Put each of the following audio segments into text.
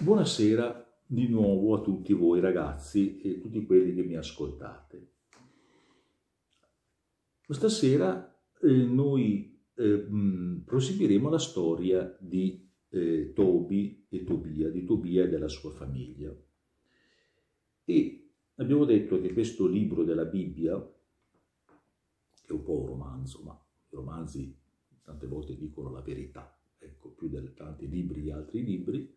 Buonasera di nuovo a tutti voi ragazzi e tutti quelli che mi ascoltate. Questa sera eh, noi eh, proseguiremo la storia di eh, Tobi e Tobia, di Tobia e della sua famiglia. E abbiamo detto che questo libro della Bibbia, che è un po' un romanzo, ma i romanzi tante volte dicono la verità, ecco, più di tanti libri di altri libri,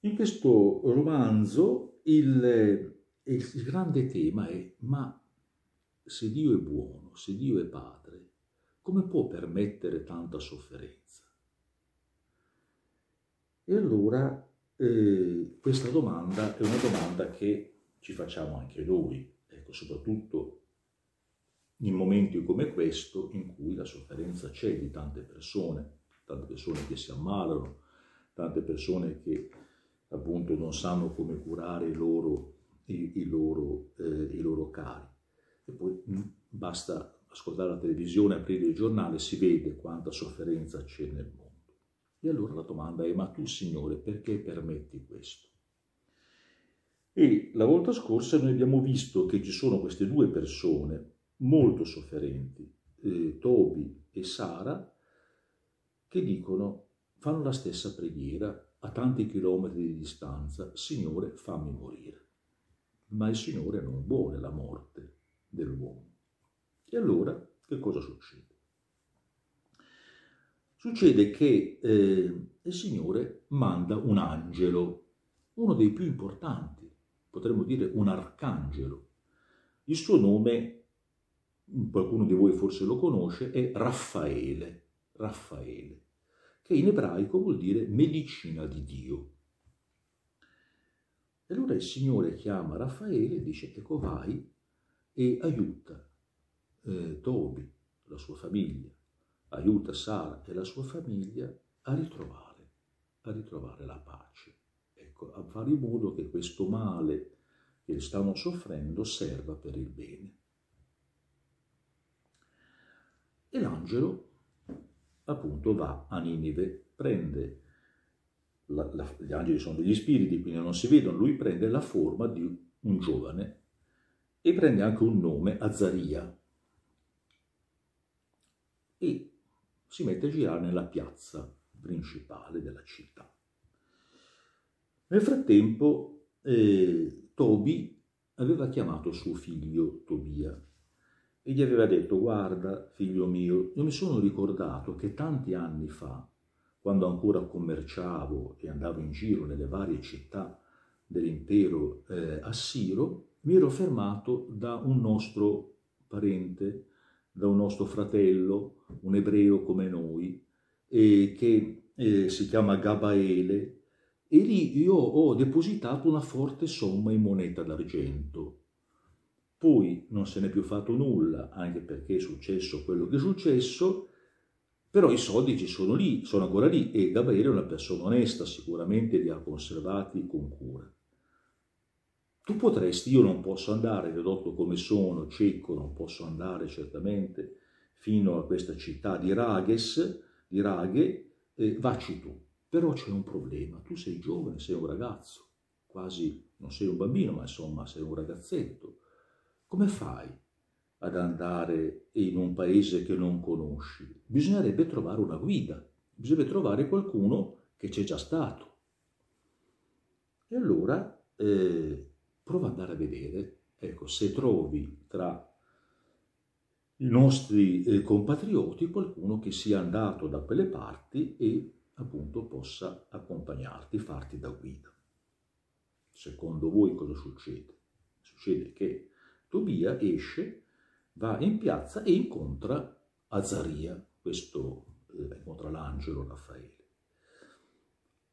in questo romanzo il, il, grande tema è ma se Dio è buono, se Dio è padre, come può permettere tanta sofferenza? E allora eh, questa domanda è una domanda che ci facciamo anche noi, ecco, soprattutto in momenti come questo in cui la sofferenza c'è di tante persone, tante persone che si ammalano, tante persone che appunto non sanno come curare i loro, i, i loro, eh, i loro cari. E poi mm, basta ascoltare la televisione, aprire il giornale, si vede quanta sofferenza c'è nel mondo. E allora la domanda è, ma tu Signore, perché permetti questo? E la volta scorsa noi abbiamo visto che ci sono queste due persone molto sofferenti, eh, Tobi e Sara, che dicono, fanno la stessa preghiera, a tanti chilometri di distanza, Signore, fammi morire. Ma il Signore non vuole la morte dell'uomo. E allora che cosa succede? Succede che eh, il Signore manda un angelo, uno dei più importanti, potremmo dire un arcangelo. Il suo nome, qualcuno di voi forse lo conosce, è Raffaele. Raffaele che in ebraico vuol dire medicina di Dio. E allora il Signore chiama Raffaele e dice, ecco vai e aiuta eh, Tobi, la sua famiglia, aiuta Sara e la sua famiglia a ritrovare, a ritrovare la pace. Ecco, a fare in modo che questo male che stanno soffrendo serva per il bene. E l'angelo appunto va a Ninive, prende, la, la, gli angeli sono degli spiriti, quindi non si vedono, lui prende la forma di un giovane e prende anche un nome, Azaria, e si mette a girare nella piazza principale della città. Nel frattempo eh, Tobi aveva chiamato suo figlio Tobia e gli aveva detto guarda figlio mio, io mi sono ricordato che tanti anni fa, quando ancora commerciavo e andavo in giro nelle varie città dell'impero eh, assiro, mi ero fermato da un nostro parente, da un nostro fratello, un ebreo come noi, eh, che eh, si chiama Gabaele, e lì io ho depositato una forte somma in moneta d'argento poi non se n'è più fatto nulla, anche perché è successo quello che è successo, però i soldi ci sono lì, sono ancora lì e Gabriele è una persona onesta, sicuramente li ha conservati con cura. Tu potresti, io non posso andare, ridotto come sono, cieco, non posso andare certamente fino a questa città di Rages, di Raghe, eh, vacci tu. Però c'è un problema, tu sei giovane, sei un ragazzo, quasi non sei un bambino, ma insomma sei un ragazzetto come fai ad andare in un paese che non conosci? Bisognerebbe trovare una guida, bisognerebbe trovare qualcuno che c'è già stato. E allora eh, prova ad andare a vedere, ecco, se trovi tra i nostri eh, compatrioti qualcuno che sia andato da quelle parti e appunto possa accompagnarti, farti da guida. Secondo voi cosa succede? Succede che Tobia esce, va in piazza e incontra Azaria, questo eh, incontra l'angelo Raffaele.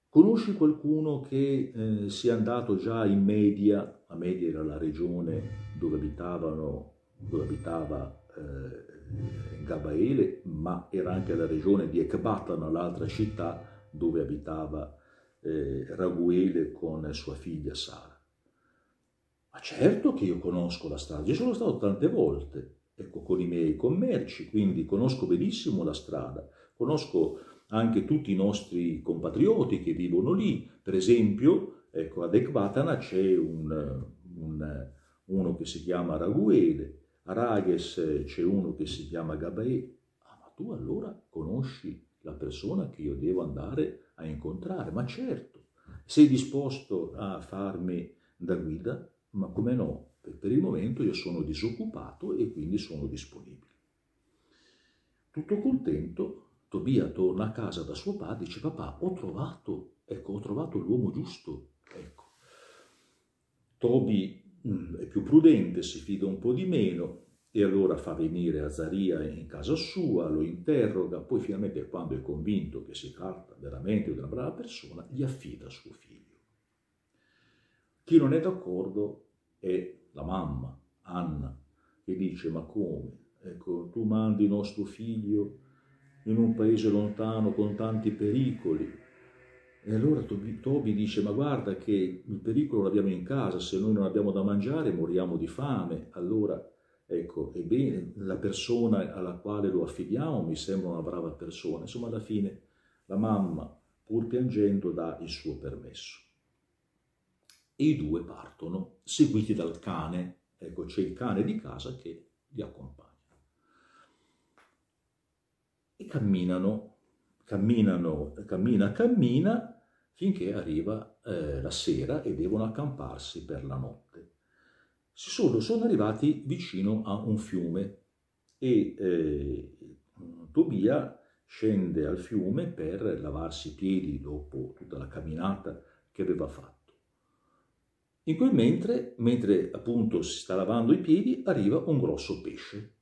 Conosci qualcuno che eh, sia andato già in Media, la Media era la regione dove, abitavano, dove abitava eh, Gabaele, ma era anche la regione di Ecbatana, l'altra città dove abitava eh, Raguele con sua figlia Sara. Ma certo che io conosco la strada, io sono stato tante volte, ecco, con i miei commerci, quindi conosco benissimo la strada, conosco anche tutti i nostri compatrioti che vivono lì. Per esempio, ecco, ad Ekbatana c'è un, un, uno che si chiama Raguele, a Rages c'è uno che si chiama Gabae. Ah, ma tu allora conosci la persona che io devo andare a incontrare? Ma certo, sei disposto a farmi da guida? Ma come no? Per il momento io sono disoccupato e quindi sono disponibile. Tutto contento, Tobia torna a casa da suo padre e dice papà ho trovato, ecco, ho trovato l'uomo giusto. Ecco. Tobi mm, è più prudente, si fida un po' di meno e allora fa venire Azaria in casa sua, lo interroga, poi finalmente quando è convinto che si tratta veramente di una brava persona, gli affida suo figlio. Chi non è d'accordo è la mamma, Anna, che dice ma come? Ecco, tu mandi nostro figlio in un paese lontano con tanti pericoli. E allora Tobi dice, ma guarda che il pericolo l'abbiamo in casa, se noi non abbiamo da mangiare moriamo di fame. Allora, ecco, ebbene, la persona alla quale lo affidiamo mi sembra una brava persona. Insomma, alla fine la mamma, pur piangendo, dà il suo permesso. E i due partono, seguiti dal cane. Ecco, c'è il cane di casa che li accompagna e camminano, camminano, cammina, cammina finché arriva eh, la sera e devono accamparsi per la notte. Si sono, sono arrivati vicino a un fiume e eh, Tobia scende al fiume per lavarsi i piedi dopo tutta la camminata che aveva fatto. In quel mentre, mentre appunto si sta lavando i piedi, arriva un grosso pesce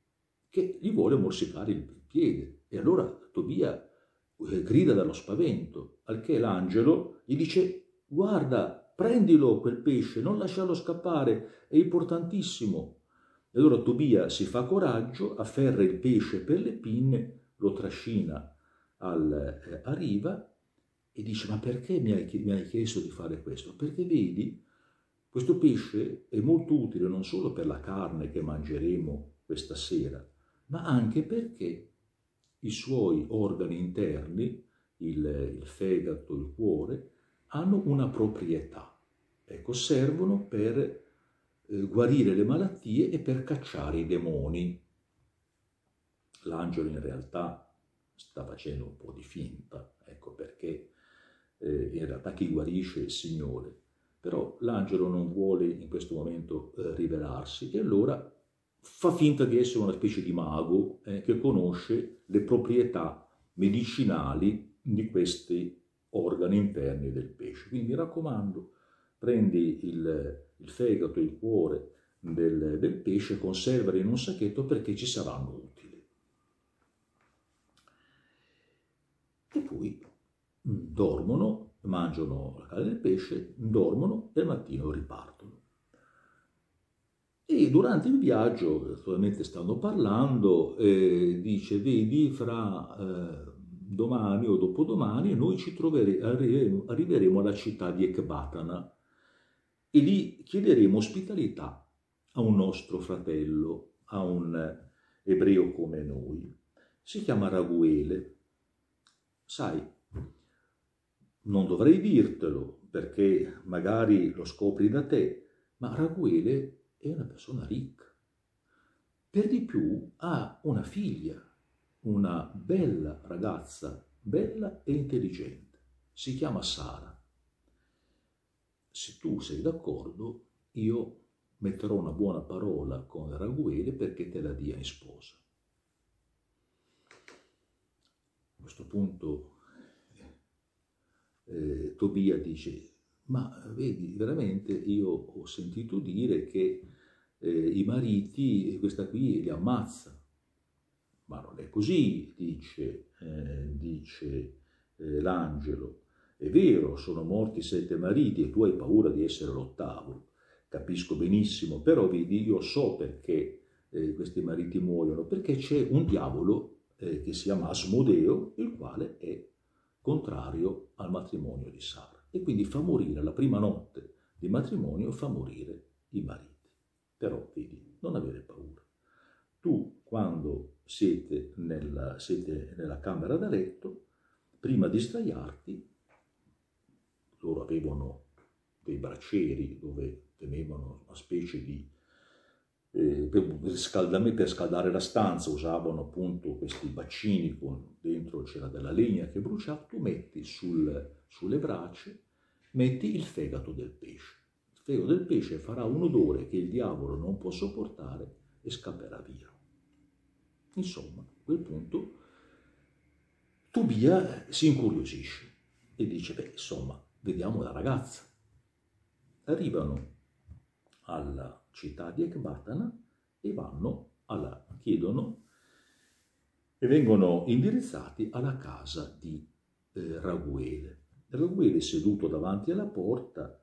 che gli vuole morsicare il piede. E allora Tobia eh, grida dallo spavento, al che l'angelo gli dice guarda, prendilo quel pesce, non lasciarlo scappare, è importantissimo. E allora Tobia si fa coraggio, afferra il pesce per le pinne, lo trascina al, eh, a riva e dice ma perché mi hai, mi hai chiesto di fare questo? Perché vedi, questo pesce è molto utile non solo per la carne che mangeremo questa sera, ma anche perché i suoi organi interni, il, il fegato, il cuore, hanno una proprietà. Ecco, servono per eh, guarire le malattie e per cacciare i demoni. L'angelo in realtà sta facendo un po' di finta, ecco perché eh, in realtà chi guarisce è il Signore. Però l'angelo non vuole in questo momento eh, rivelarsi e allora fa finta di essere una specie di mago eh, che conosce le proprietà medicinali di questi organi interni del pesce. Quindi mi raccomando, prendi il, il fegato, il cuore del, del pesce, conservali in un sacchetto perché ci saranno utili. E poi mm, dormono, mangiano la carne del pesce, dormono e al mattino ripartono. E durante il viaggio, naturalmente stanno parlando, eh, dice, vedi, fra eh, domani o dopodomani noi ci troveremo, arriveremo, arriveremo alla città di Ekbatana e lì chiederemo ospitalità a un nostro fratello, a un ebreo come noi. Si chiama Raguele. Sai, non dovrei dirtelo perché magari lo scopri da te, ma Raguele è una persona ricca. Per di più ha una figlia, una bella ragazza, bella e intelligente. Si chiama Sara. Se tu sei d'accordo, io metterò una buona parola con Raguele perché te la dia in sposa. A questo punto eh, Tobia dice, ma vedi, veramente io ho sentito dire che eh, i mariti, questa qui li ammazza. Ma non è così, dice, eh, dice eh, l'angelo. È vero, sono morti sette mariti e tu hai paura di essere l'ottavo. Capisco benissimo, però vedi, io so perché eh, questi mariti muoiono, perché c'è un diavolo eh, che si chiama Asmodeo, il quale è contrario al matrimonio di Sara. E quindi fa morire la prima notte di matrimonio, fa morire i mariti. Però, vedi, non avere paura. Tu, quando siete nella, siete nella camera da letto, prima di sdraiarti, loro avevano dei braccieri dove tenevano una specie di eh, per, per scaldare la stanza usavano appunto questi bacini con dentro c'era della legna che bruciava, tu metti sul, sulle braccia, metti il fegato del pesce. Il fegato del pesce farà un odore che il diavolo non può sopportare e scapperà via. Insomma, a quel punto Tobia si incuriosisce e dice, beh, insomma, vediamo la ragazza. Arrivano alla città di Ecbatana e vanno alla, chiedono e vengono indirizzati alla casa di eh, Raguele. Raguele seduto davanti alla porta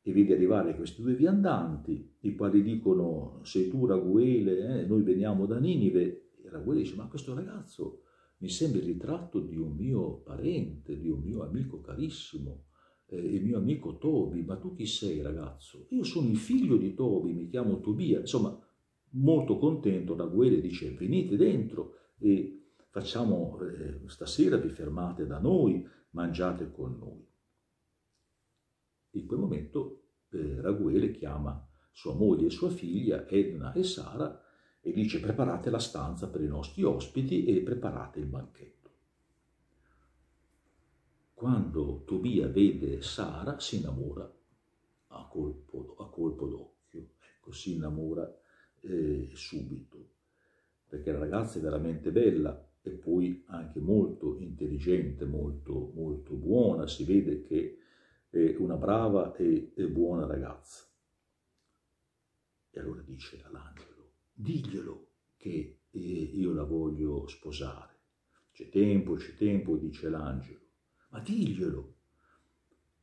e vede arrivare questi due viandanti, i quali dicono sei tu Raguele, eh? noi veniamo da Ninive. E Raguele dice ma questo ragazzo mi sembra il ritratto di un mio parente, di un mio amico carissimo eh, il mio amico Tobi, ma tu chi sei ragazzo? Io sono il figlio di Tobi, mi chiamo Tobia, insomma molto contento, Raguele dice venite dentro e facciamo, eh, stasera vi fermate da noi, mangiate con noi. In quel momento eh, Raguele chiama sua moglie e sua figlia Edna e Sara e dice preparate la stanza per i nostri ospiti e preparate il banchetto. Quando Tobia vede Sara si innamora. A colpo, a colpo d'occhio, ecco, si innamora eh, subito, perché la ragazza è veramente bella e poi anche molto intelligente, molto, molto buona, si vede che è una brava e, e buona ragazza. E allora dice all'angelo, diglielo che eh, io la voglio sposare. C'è tempo, c'è tempo, dice l'angelo ma diglielo.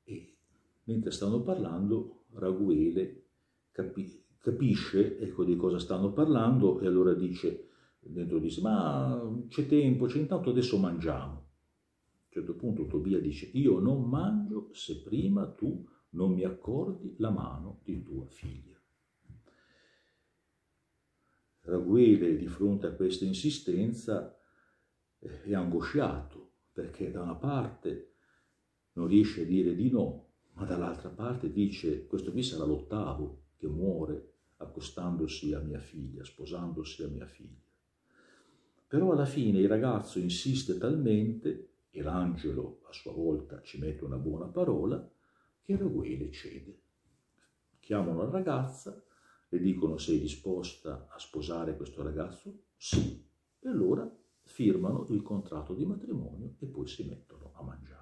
E mentre stanno parlando, Raguele capi, capisce ecco, di cosa stanno parlando e allora dice, dentro di sé, ma c'è tempo, c'è intanto adesso mangiamo. A un certo punto Tobia dice, io non mangio se prima tu non mi accordi la mano di tua figlia. Raguele di fronte a questa insistenza è angosciato perché da una parte non riesce a dire di no, ma dall'altra parte dice questo qui sarà l'ottavo che muore accostandosi a mia figlia, sposandosi a mia figlia. Però alla fine il ragazzo insiste talmente, e l'angelo a sua volta ci mette una buona parola, che Raguele cede. Chiamano la ragazza, le dicono sei disposta a sposare questo ragazzo? Sì. E allora firmano il contratto di matrimonio e poi si mettono a mangiare.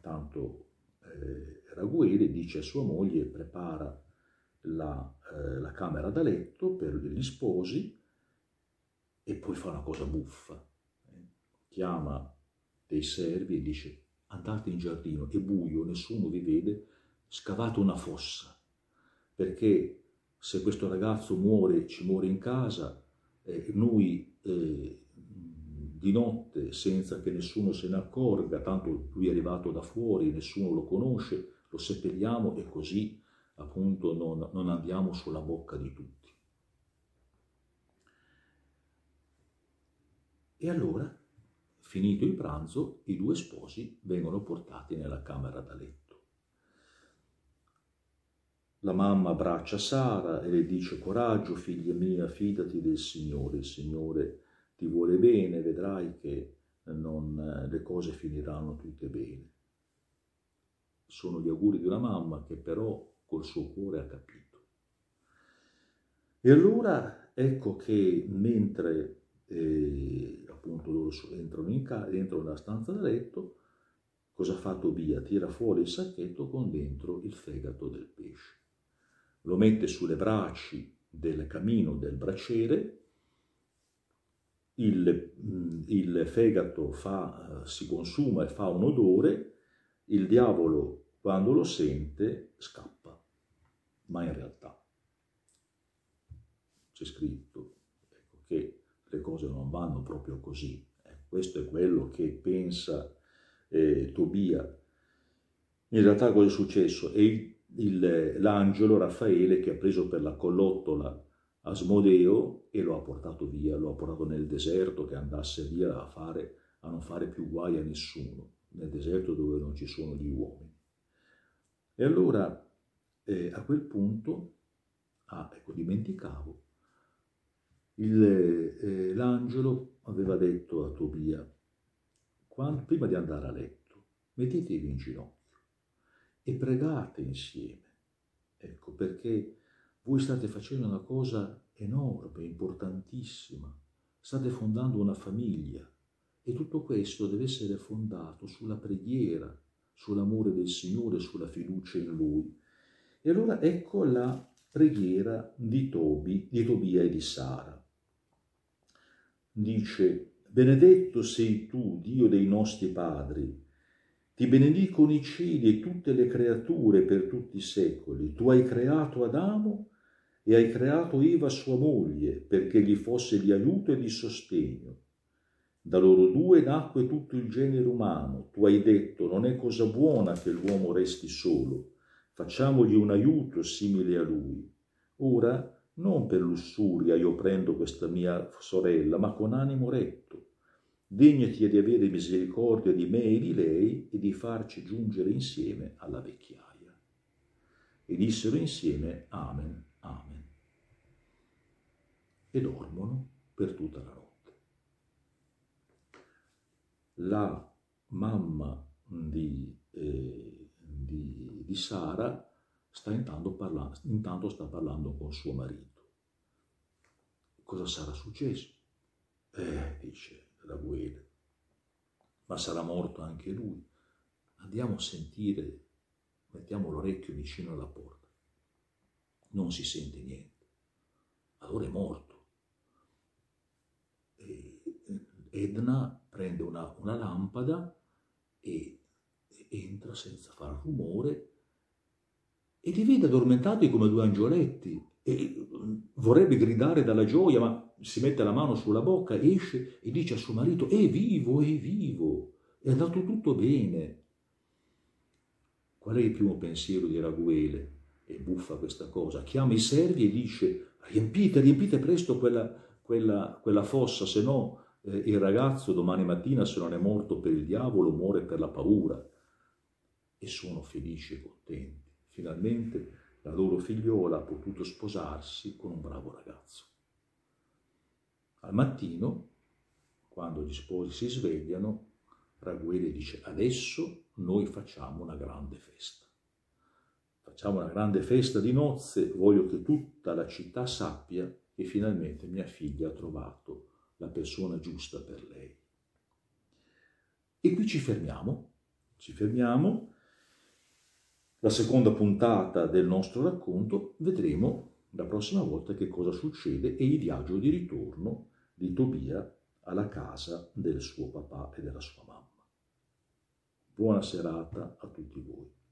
Tanto eh, Raguele dice a sua moglie prepara la, eh, la, camera da letto per gli sposi e poi fa una cosa buffa. Eh. Chiama dei servi e dice andate in giardino, è buio, nessuno vi vede, scavate una fossa, perché se questo ragazzo muore, ci muore in casa, eh, noi di notte senza che nessuno se ne accorga, tanto lui è arrivato da fuori, nessuno lo conosce, lo seppelliamo e così appunto non, non andiamo sulla bocca di tutti. E allora, finito il pranzo, i due sposi vengono portati nella camera da letto. La mamma abbraccia Sara e le dice coraggio, figlia mia, fidati del Signore, il Signore ti vuole bene, vedrai che non, le cose finiranno tutte bene. Sono gli auguri di una mamma che però col suo cuore ha capito. E allora ecco che mentre eh, appunto loro entrano, in ca- entrano nella stanza da letto, cosa ha fatto Via? Tira fuori il sacchetto con dentro il fegato del pesce lo mette sulle braci del camino del braciere il, il fegato fa, si consuma e fa un odore, il diavolo quando lo sente scappa, ma in realtà c'è scritto ecco, che le cose non vanno proprio così. Eh, questo è quello che pensa eh, Tobia. In realtà cosa è successo? È l'angelo Raffaele che ha preso per la collottola Asmodeo e lo ha portato via, lo ha portato nel deserto che andasse via a, fare, a non fare più guai a nessuno, nel deserto dove non ci sono gli uomini. E allora eh, a quel punto, ah ecco dimenticavo, eh, l'angelo aveva detto a Tobia, quando, prima di andare a letto, mettetevi in ginocchio e pregate insieme. Ecco, perché voi state facendo una cosa enorme, importantissima, state fondando una famiglia e tutto questo deve essere fondato sulla preghiera, sull'amore del Signore, sulla fiducia in Lui. E allora ecco la preghiera di, Tobi, di Tobia e di Sara. Dice, benedetto sei tu, Dio dei nostri padri, ti benedicono i cieli e tutte le creature per tutti i secoli. Tu hai creato Adamo e hai creato Eva sua moglie perché gli fosse di aiuto e di sostegno. Da loro due nacque tutto il genere umano. Tu hai detto, non è cosa buona che l'uomo resti solo. Facciamogli un aiuto simile a lui. Ora, non per lussuria io prendo questa mia sorella, ma con animo retto. Degnati di avere misericordia di me e di lei e di farci giungere insieme alla vecchiaia. E dissero insieme Amen Amen. E dormono per tutta la notte. La mamma di, eh, di, di Sara sta intanto, parlando, intanto sta parlando con suo marito. Cosa sarà successo? Eh, dice Raguele, ma sarà morto anche lui. Andiamo a sentire, mettiamo l'orecchio vicino alla porta non si sente niente. Allora è morto. E Edna prende una, una lampada e, e entra senza far rumore e li vede addormentati come due angioletti e vorrebbe gridare dalla gioia, ma si mette la mano sulla bocca, esce e dice a suo marito, è vivo, è vivo, è andato tutto bene. Qual è il primo pensiero di Raguele? è buffa questa cosa, chiama i servi e dice riempite, riempite presto quella, quella, quella fossa, se no eh, il ragazzo domani mattina se non è morto per il diavolo muore per la paura. E sono felici e contenti. Finalmente la loro figliola ha potuto sposarsi con un bravo ragazzo. Al mattino, quando gli sposi si svegliano, Raghuele dice adesso noi facciamo una grande festa facciamo una grande festa di nozze, voglio che tutta la città sappia che finalmente mia figlia ha trovato la persona giusta per lei. E qui ci fermiamo, ci fermiamo. La seconda puntata del nostro racconto vedremo la prossima volta che cosa succede e il viaggio di ritorno di Tobia alla casa del suo papà e della sua mamma. Buona serata a tutti voi.